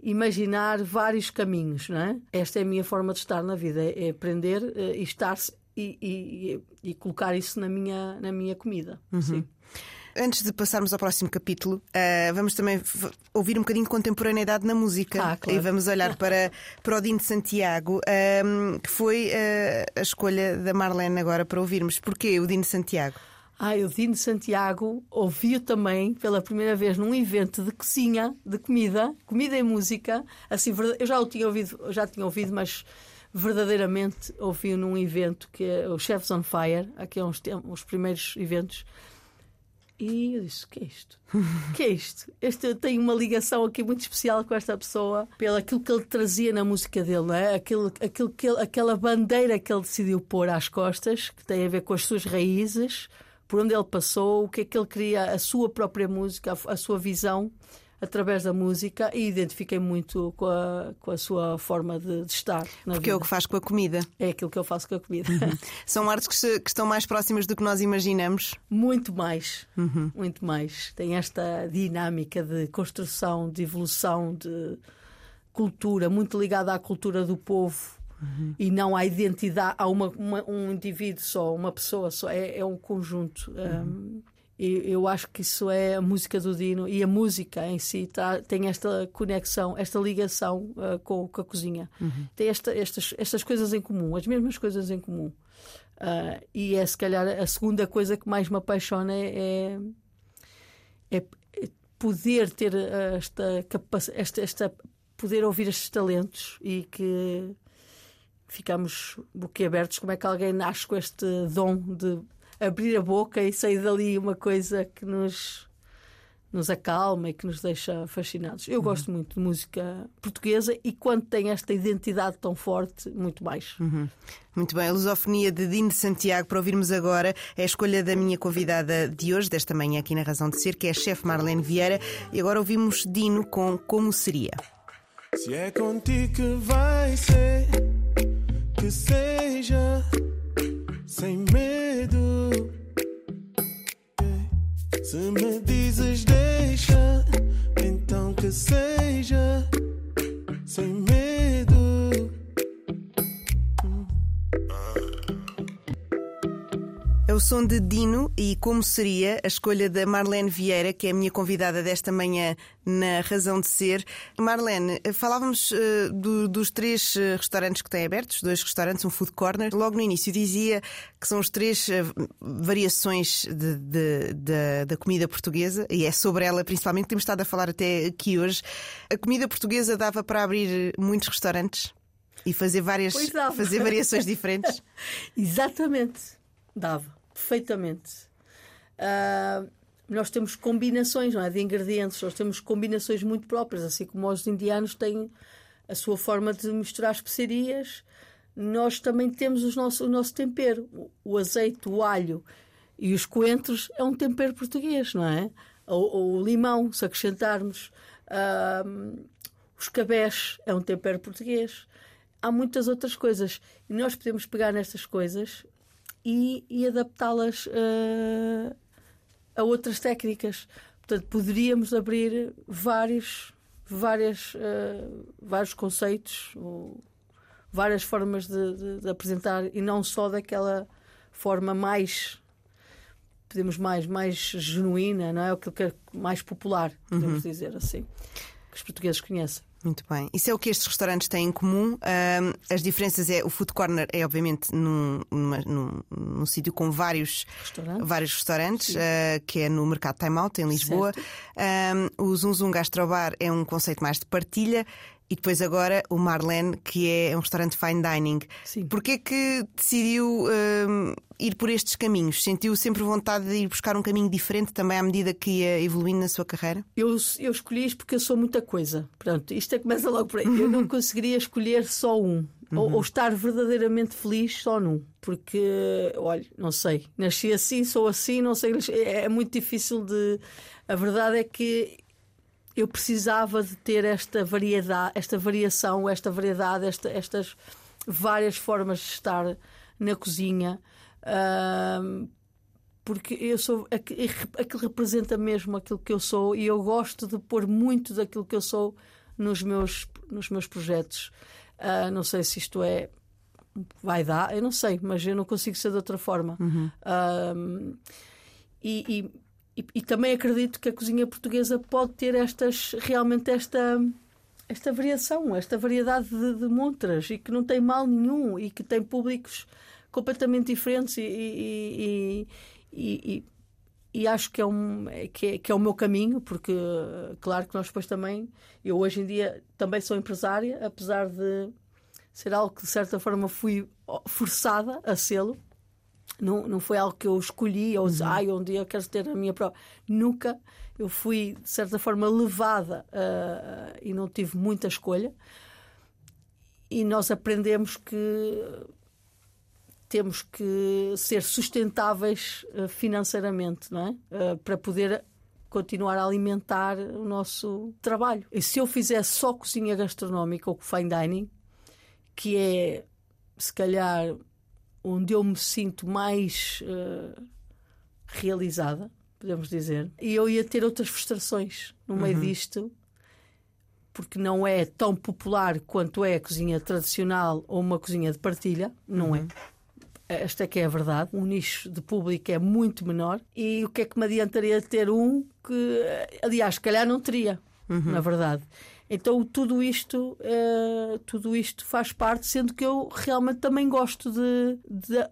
imaginar vários caminhos, não é? Esta é a minha forma de estar na vida, é aprender uh, e estar-se e, e, e, colocar isso na minha, na minha comida. Uhum. Sim. Antes de passarmos ao próximo capítulo, uh, vamos também ouvir um bocadinho de contemporaneidade na música. Ah, claro. E vamos olhar para, para o Dino de Santiago, um, que foi uh, a escolha da Marlene agora para ouvirmos. Porquê o Dino de Santiago? Ah, o Dino de Santiago ouviu também pela primeira vez num evento de cozinha, de comida, comida e música. Assim, eu já o tinha ouvido, já tinha ouvido, mas verdadeiramente ouvi num evento que é o Chefs on Fire, aqui há uns, uns primeiros eventos e eu disse: o que é isto? O que é isto? Este, tem uma ligação aqui muito especial com esta pessoa, pelo aquilo que ele trazia na música dele, não é? aquilo, aquilo que ele, aquela bandeira que ele decidiu pôr às costas, que tem a ver com as suas raízes, por onde ele passou, o que é que ele queria, a sua própria música, a, a sua visão através da música e identifiquei muito com a, com a sua forma de, de estar. Porque vida. é o que faz com a comida. É aquilo que eu faço com a comida. Uhum. (laughs) São artes que, se, que, estão mais próximas do que nós imaginamos? Muito mais. Uhum. Muito mais. Tem esta dinâmica de construção, de evolução, de cultura, muito ligada à cultura do povo. Uhum. E não à identidade, a uma, uma, um indivíduo só, uma pessoa só, é, é um conjunto. Uhum. Um, e eu acho que isso é a música do Dino e a música em si tá, tem esta conexão, esta ligação uh, com, com, a cozinha. Uhum. Tem esta, estas, estas coisas em comum, as mesmas coisas em comum. Uh, e é se calhar a segunda coisa que mais me apaixona é, é, é poder ter esta capacidade, esta, esta, poder ouvir estes talentos e que ficamos boquiabertos como é que alguém nasce com este dom de abrir a boca e sair dali uma coisa que nos nos acalma e que nos deixa fascinados. Eu uhum. gosto muito de música portuguesa e quando tem esta identidade tão forte, muito mais. Uhum. Muito bem, a lusofonia de Dino de Santiago para ouvirmos agora é a escolha da minha convidada de hoje, desta manhã aqui na Razão de Ser, que é a chefe Marlene Vieira. E agora ouvimos Dino com Como Seria. Se é contigo que vai ser, que seja sem medo. Se me dizes deixa, então que seja sem medo. É o som de Dino e como seria a escolha da Marlene Vieira, que é a minha convidada desta manhã na Razão de Ser. Marlene, falávamos uh, do, dos três uh, restaurantes que têm abertos, dois restaurantes, um food corner. Logo no início dizia que são as três uh, variações de, de, de, da comida portuguesa e é sobre ela principalmente que temos estado a falar até aqui hoje. A comida portuguesa dava para abrir muitos restaurantes e fazer várias fazer variações diferentes. (laughs) Exatamente, dava perfeitamente. Uh, nós temos combinações não é, de ingredientes, nós temos combinações muito próprias, assim como os indianos têm a sua forma de misturar especiarias, nós também temos os nosso, o nosso tempero. O, azeite, o alho e os coentros é um tempero português, não é? Ou, o limão, se acrescentarmos. Uh, os cabés é um tempero português. Há muitas outras coisas. E nós podemos pegar nestas coisas e, e adaptá-las uh, a outras técnicas. Portanto, poderíamos abrir vários, várias, uh, vários conceitos, ou várias formas de, de, de, apresentar e não só daquela forma mais podemos mais mais genuína, não é? Aquilo que é mais popular, podemos uhum. dizer assim, que os portugueses conhecem. Muito bem. Isso é o que estes restaurantes têm em comum. Um, as diferenças é o food corner é obviamente num, numa, num, num sítio com vários restaurantes, vários restaurantes uh, que é no Mercado Time Out em Lisboa. Um, o Zum Zum Gastrobar é um conceito mais de partilha e depois agora o Marlene, que é um restaurante fine dining. Sim. Porquê que decidiu um, ir por estes caminhos? Sentiu sempre vontade de ir buscar um caminho diferente também à medida que ia evoluindo na sua carreira? Eu, eu escolhi isto porque eu sou muita coisa. Pronto, isto é começa logo por aí. Eu não (laughs) conseguiria escolher só um. Uhum. Ou, ou, estar verdadeiramente feliz só num. Porque, olha, não sei, nasci assim, sou assim, não sei. É, é muito difícil de. A verdade é que eu precisava de ter esta variedade, esta variação, esta variedade, esta, estas, várias formas de estar na cozinha. Uh, porque eu sou aquilo representa mesmo aquilo que eu sou e eu gosto de pôr muito daquilo que eu sou nos meus nos meus projetos uh, não sei se isto é vai dar eu não sei mas eu não consigo ser de outra forma uhum. uh, e, e, e, também acredito que a cozinha portuguesa pode ter estas realmente esta esta variação esta variedade de, de montras e que não tem mal nenhum e que tem públicos completamente diferentes e, e, e, e, acho que é, um, que, é, que é o meu caminho, porque, claro, que nós depois também, eu hoje em dia também sou empresária, apesar de ser algo que de certa forma fui forçada a sê-lo. Não, não foi algo que eu escolhi ou disse, uhum. ai, um dia eu quero ter a minha própria. Nunca. Eu fui, de certa forma, levada uh, e não tive muita escolha. E nós aprendemos que temos que ser sustentáveis uh, financeiramente, não é? Uh, para poder continuar a alimentar o nosso trabalho. E se eu fizesse só cozinha gastronómica ou fine dining, que é se calhar onde eu me sinto mais uh, realizada, podemos dizer, e eu ia ter outras frustrações no meio uhum. disto, porque não é tão popular quanto é a cozinha tradicional ou uma cozinha de partilha, não é? uhum. é. Esta é que é a verdade. O nicho de público é muito menor. E o que é que me adiantaria ter um que, aliás, se calhar não teria, uhum. na verdade. Então tudo isto, uh, tudo isto faz parte, sendo que eu realmente também gosto de, de a,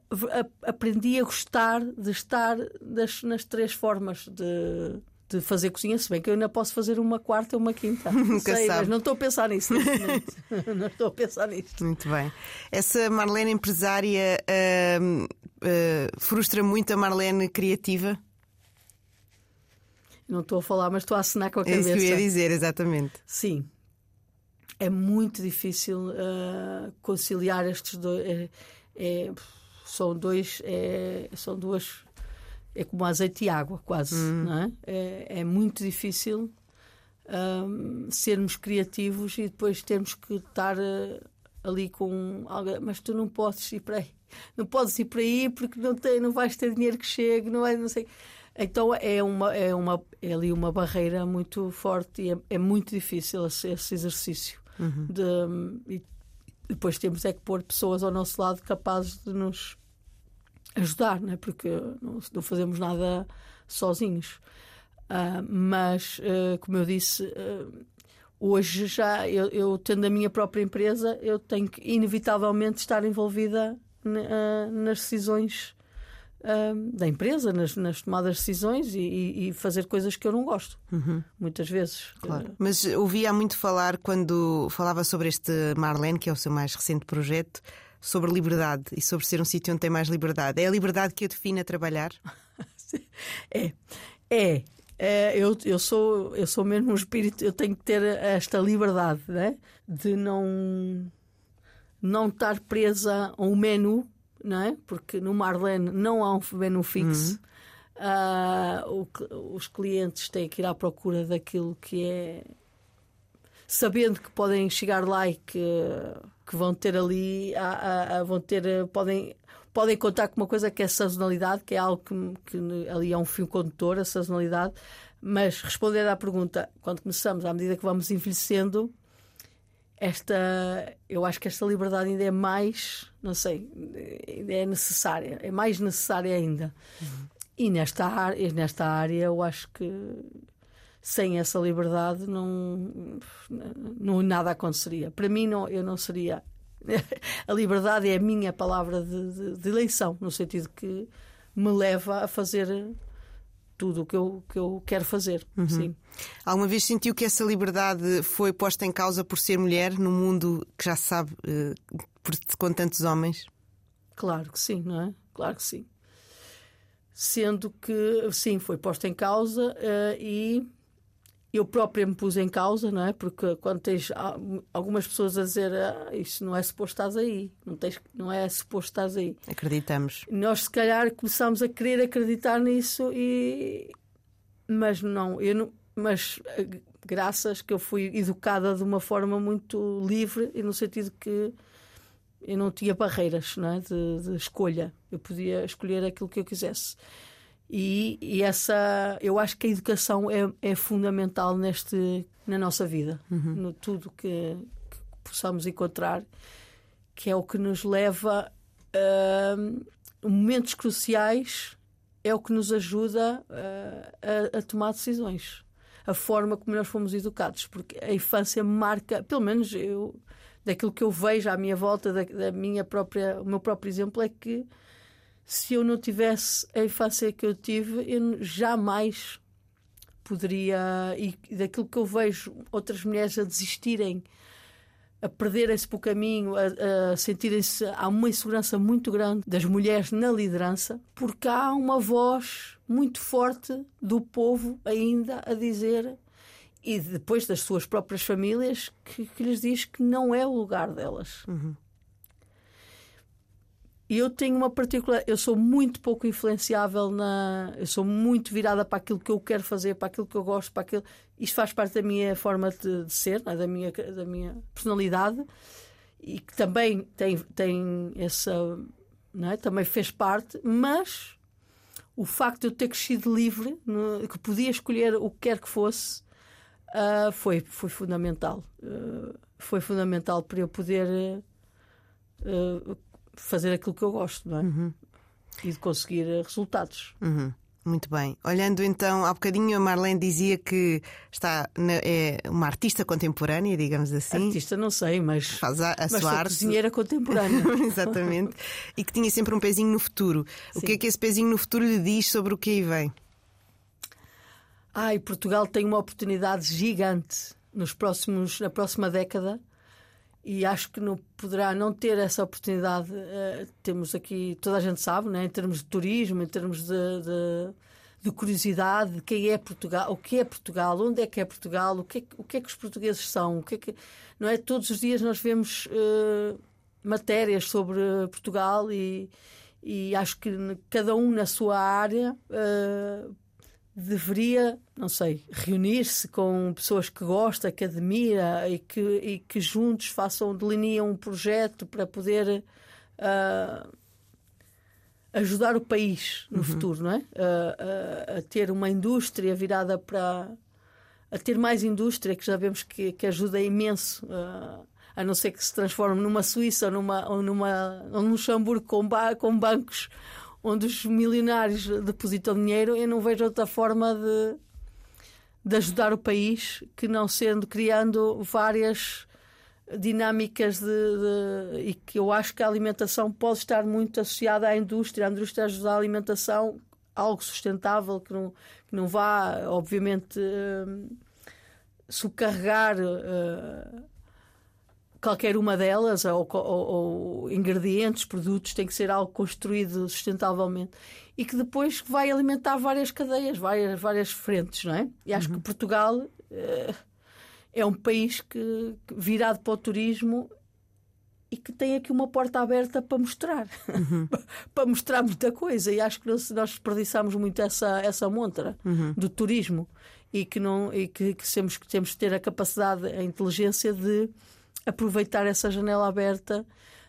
aprendi a gostar de estar das, nas três formas de de fazer cozinha, se bem que eu ainda posso fazer uma quarta ou uma quinta. (laughs) Nunca Sei, sabe. mas não estou a pensar nisso. (laughs) (laughs) não estou a pensar nisso. Muito bem. Essa Marlene empresária uh, uh, frustra muito a Marlene criativa? Não estou a falar, mas estou a assinar com a cabeça. É isso que eu ia dizer, exatamente. Sim. É muito difícil uh, conciliar estes dois. É, é, são dois. É, são duas é como azeite e água, quase. Hum. Não é? é? é muito difícil um, sermos criativos e depois termos que estar uh, ali com alguém. Mas tu não podes ir para aí. Não podes ir para aí porque não, tem, não vais ter dinheiro que chegue, não, é, não sei. Então é, uma, é, uma, é ali uma barreira muito forte e é, é muito difícil esse, esse exercício. Uhum. De, e depois temos é que pôr pessoas ao nosso lado capazes de nos ajudar, não é? porque não, não fazemos nada sozinhos. Uh, mas, uh, como eu disse, uh, hoje já, eu, eu, tendo a minha própria empresa, eu tenho que inevitavelmente estar envolvida nas decisões da empresa, nas, nas, tomadas de decisões e, e, fazer coisas que eu não gosto, uhum. muitas vezes. Claro. Mas ouvia muito falar quando falava sobre este Marlene, que é o seu mais recente projeto sobre liberdade e sobre ser um sítio onde tem mais liberdade. É a liberdade que eu defino a trabalhar? (laughs) é. É. É, eu, eu, sou, eu sou mesmo um espírito, eu tenho que ter esta liberdade né? de não, não estar presa a um menu, não é? porque no Marlene não há um menu fixo. Uhum. Uh, o, os clientes têm que ir à procura daquilo que é sabendo que podem chegar lá e que que vão ter ali, a, a, a, vão ter, podem, podem contar com uma coisa que é a sazonalidade, que é algo que, que ali é um fio condutor, a sazonalidade. Mas responder à pergunta, quando começamos, à medida que vamos envelhecendo, esta, eu acho que esta liberdade ainda é mais, não sei, ainda é necessária, é mais necessária ainda. Uhum. E nesta nesta área, eu acho que sem essa liberdade não, não nada aconteceria. Para mim, não, eu não seria. (laughs) a liberdade é a minha palavra de, de, de, eleição, no sentido que me leva a fazer tudo o que eu, que eu quero fazer. Uhum. Sim. Alguma vez sentiu que essa liberdade foi posta em causa por ser mulher num mundo que já se sabe por, com tantos homens? Claro que sim, não é? Claro que sim. Sendo que, sim, foi posta em causa uh, e eu própria me pus em causa, não é? Porque quando tens algumas pessoas a dizer ah, isso não é suposto estás aí, não, tens, não é suposto estás aí. Acreditamos. Nós, se calhar, começámos a querer acreditar nisso, e... mas não, eu não. Mas graças que eu fui educada de uma forma muito livre e no sentido que eu não tinha barreiras não é? de, de, escolha. Eu podia escolher aquilo que eu quisesse. E, e essa, eu acho que a educação é, é fundamental neste, na nossa vida, uhum. no tudo que, que, possamos encontrar, que é o que nos leva a momentos cruciais, é o que nos ajuda a, a, a tomar decisões. A forma como nós fomos educados, porque a infância marca, pelo menos eu, daquilo que eu vejo à minha volta, da, da minha própria, o meu próprio exemplo é que se eu não tivesse a infância que eu tive, eu jamais poderia. E daquilo que eu vejo outras mulheres a desistirem, a perderem-se pelo caminho, a, a sentirem-se. Há uma insegurança muito grande das mulheres na liderança, porque há uma voz muito forte do povo ainda a dizer e depois das suas próprias famílias que, que lhes diz que não é o lugar delas. Uhum. Eu tenho uma particular. Eu sou muito pouco influenciável na. Eu sou muito virada para aquilo que eu quero fazer, para aquilo que eu gosto, para aquilo. Isto faz parte da minha forma de, de ser, é? da, minha, da minha personalidade e que também tem, tem essa. É? Também fez parte, mas o facto de eu ter crescido livre, no, que podia escolher o que quer que fosse, uh, foi, foi fundamental. Uh, foi fundamental para eu poder uh, fazer aquilo que eu gosto, não é? Uhum. E de conseguir resultados. Uhum. Muito bem. Olhando então, há bocadinho a Marlene dizia que está na, é uma artista contemporânea, digamos assim. Artista não sei, mas faz a, a mas sua arte. cozinheira contemporânea. (laughs) Exatamente. E que tinha sempre um pezinho no futuro. Sim. O que é que esse pezinho no futuro lhe diz sobre o que aí vem? Ai, Portugal tem uma oportunidade gigante nos próximos, na próxima década e acho que não poderá não ter essa oportunidade. Uh, temos aqui, toda a gente sabe, né, em termos de turismo, em termos de, de, de, curiosidade, quem é Portugal, o que é Portugal, onde é que é Portugal, o que é, o que, é que os portugueses são, o que é que, não é? Todos os dias nós vemos uh, matérias sobre Portugal e, e acho que cada um na sua área uh, deveria, não sei, reunir-se com pessoas que gosta, que admira e que, e que juntos façam, delineam um projeto para poder uh, ajudar o país no uhum. futuro, não é? Uh, uh, a ter uma indústria virada para. a ter mais indústria, que já vemos que, que ajuda imenso. a não ser que se transforme numa Suíça ou numa, ou numa, ou num Luxemburgo com, ba com bancos onde os milionários depositam dinheiro, eu não vejo outra forma de, de ajudar o país que não sendo criando várias dinâmicas de, de, e que eu acho que a alimentação pode estar muito associada à indústria. A indústria ajuda a alimentação algo sustentável que não, que não vá, obviamente, uh, subcarregar uh, qualquer uma delas, ou, ou, ou, ingredientes, produtos, tem que ser algo construído sustentavelmente e que depois vai alimentar várias cadeias, várias, várias frentes, não é? E acho uhum. que Portugal é, é um país que, virado para o turismo e que tem aqui uma porta aberta para mostrar, uhum. (laughs) para mostrar muita coisa. E acho que nós, nós desperdiçamos muito essa, essa montra uhum. do turismo e que, não, e que, que temos, que temos que ter a capacidade, a inteligência de aproveitar essa janela aberta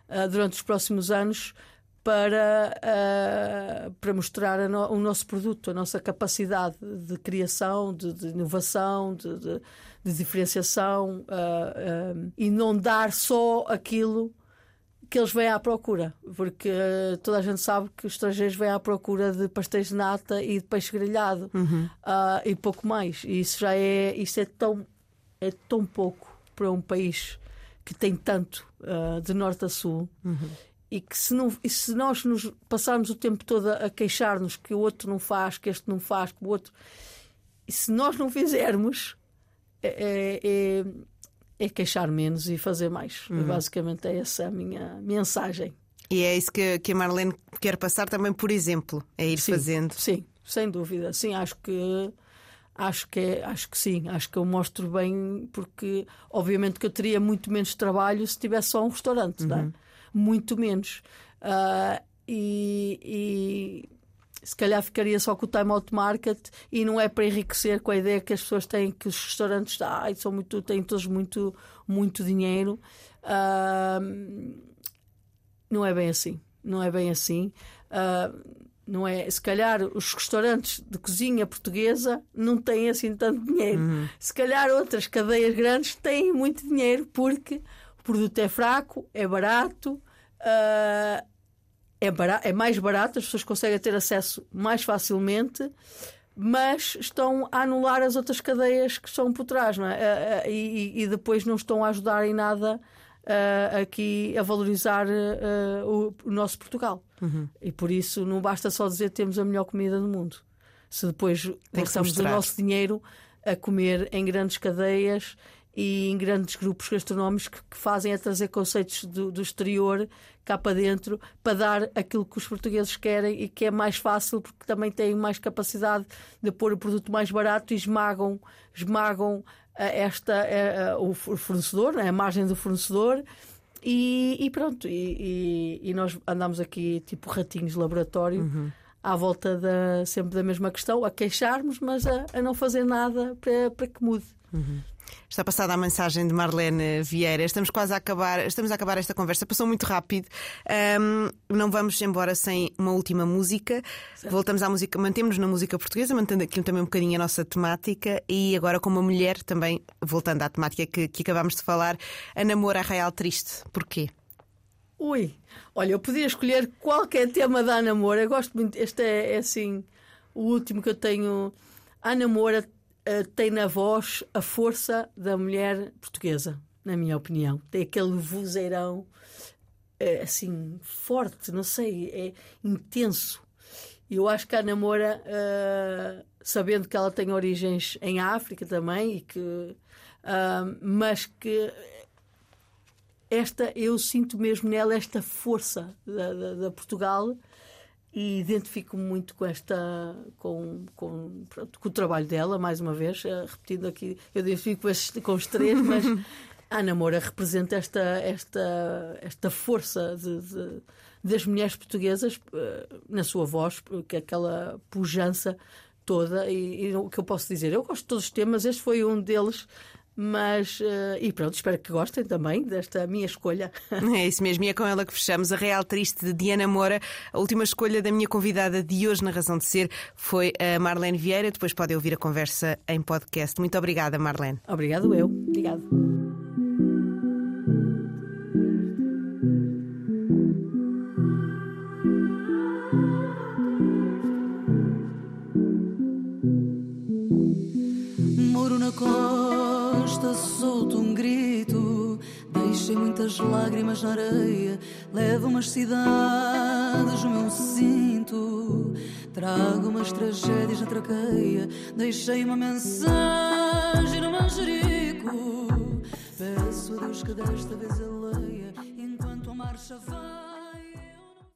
uh, durante os próximos anos para, uh, para mostrar no, o nosso produto, a nossa capacidade de criação, de, de inovação, de, de, de diferenciação uh, e não dar só aquilo que eles vêm à procura, porque toda a gente sabe que os estrangeiros vêm à procura de pastéis de nata e de peixe grelhado uhum. e pouco mais. E isso já é, isso é tão, é tão pouco para um país que tem tanto uh, de norte a sul. Uhum. E que se, não, e se nós nos passarmos o tempo todo a queixar-nos que o outro não faz, que este não faz, que o outro. E se nós não fizermos, é, é, é, é queixar menos e fazer mais. Uhum. basicamente é essa a minha mensagem. E é isso que, que a Marlene quer passar também, por exemplo, é ir sim, fazendo. Sim, sem dúvida. Sim, acho que Acho que, é, acho que sim, acho que eu mostro bem, porque obviamente que eu teria muito menos trabalho se tivesse só um restaurante, uhum. não é? Uhum. Muito menos. Uh, e, e, se calhar ficaria só com o time out market e não é para enriquecer com a ideia que as pessoas têm que os restaurantes ah, são muito, têm todos muito, muito dinheiro. Uh, não é bem assim. Não é bem assim. Uh, não é? Se calhar os restaurantes de cozinha portuguesa não têm assim tanto dinheiro. Uhum. Se calhar outras cadeias grandes têm muito dinheiro porque o produto é fraco, é barato, uh, é, barato, é mais barato, as pessoas conseguem ter acesso mais facilmente, mas estão a anular as outras cadeias que estão por trás, não é? Uh, uh, e, e, depois não estão a ajudar em nada uh, aqui a valorizar uh, o, o, nosso Portugal. Uhum. E por isso não basta só dizer que temos a melhor comida do mundo. Se depois gastamos o nosso dinheiro a comer em grandes cadeias e em grandes grupos gastronómicos que, que fazem a trazer conceitos do, do, exterior cá para dentro para dar aquilo que os portugueses querem e que é mais fácil porque também têm mais capacidade de pôr o produto mais barato e esmagam, esmagam esta, o fornecedor, a margem do fornecedor. E, e pronto, e, e, e, nós andamos aqui tipo ratinhos de laboratório uhum. à volta da, sempre da mesma questão, a queixarmos, mas a, a não fazer nada para, para que mude. Uhum. Está passada a mensagem de Marlene Vieira. Estamos quase a acabar, estamos a acabar esta conversa. Passou muito rápido. Um, não vamos embora sem uma última música. Certo. Voltamos à música, mantemos na música portuguesa, mantendo aqui também um bocadinho a nossa temática e agora com uma mulher também, voltando à temática que, que acabámos de falar, a namora real triste. Porquê? Ui, olha, eu podia escolher qualquer tema da Ana Moura. Eu gosto muito. Este é, é assim o último que eu tenho. A Ana Moura uh, tem na voz a força da mulher portuguesa, na minha opinião. Tem aquele vozeirão uh, assim forte, não sei, é intenso. E eu acho que a Namora, uh, sabendo que ela tem origens em África também, e que, mas que esta eu sinto mesmo nela esta força da, da, da Portugal e identifico-me muito com esta com, com, pronto, com o trabalho dela mais uma vez uh, repetindo aqui eu identifico com, os três mas (laughs) a Ana Moura representa esta esta esta força de, de, das mulheres portuguesas uh, na sua voz que aquela pujança toda e, e, o que eu posso dizer eu gosto de todos os temas este foi um deles mas, uh, e pronto, espero que gostem também desta minha escolha. (laughs) É isso mesmo, e é com ela que fechamos a Real Triste de Diana Moura. A última escolha da minha convidada de hoje na Razão de Ser foi a Marlene Vieira. Depois podem ouvir a conversa em podcast. Muito obrigada, Marlene. Obrigado eu. Obrigado. Deixei muitas lágrimas na areia, levo umas cidades no meu cinto. Trago umas tragédias na traqueia, deixei uma mensagem no manjerico. Peço a Deus que desta vez a leia, enquanto a marcha vai.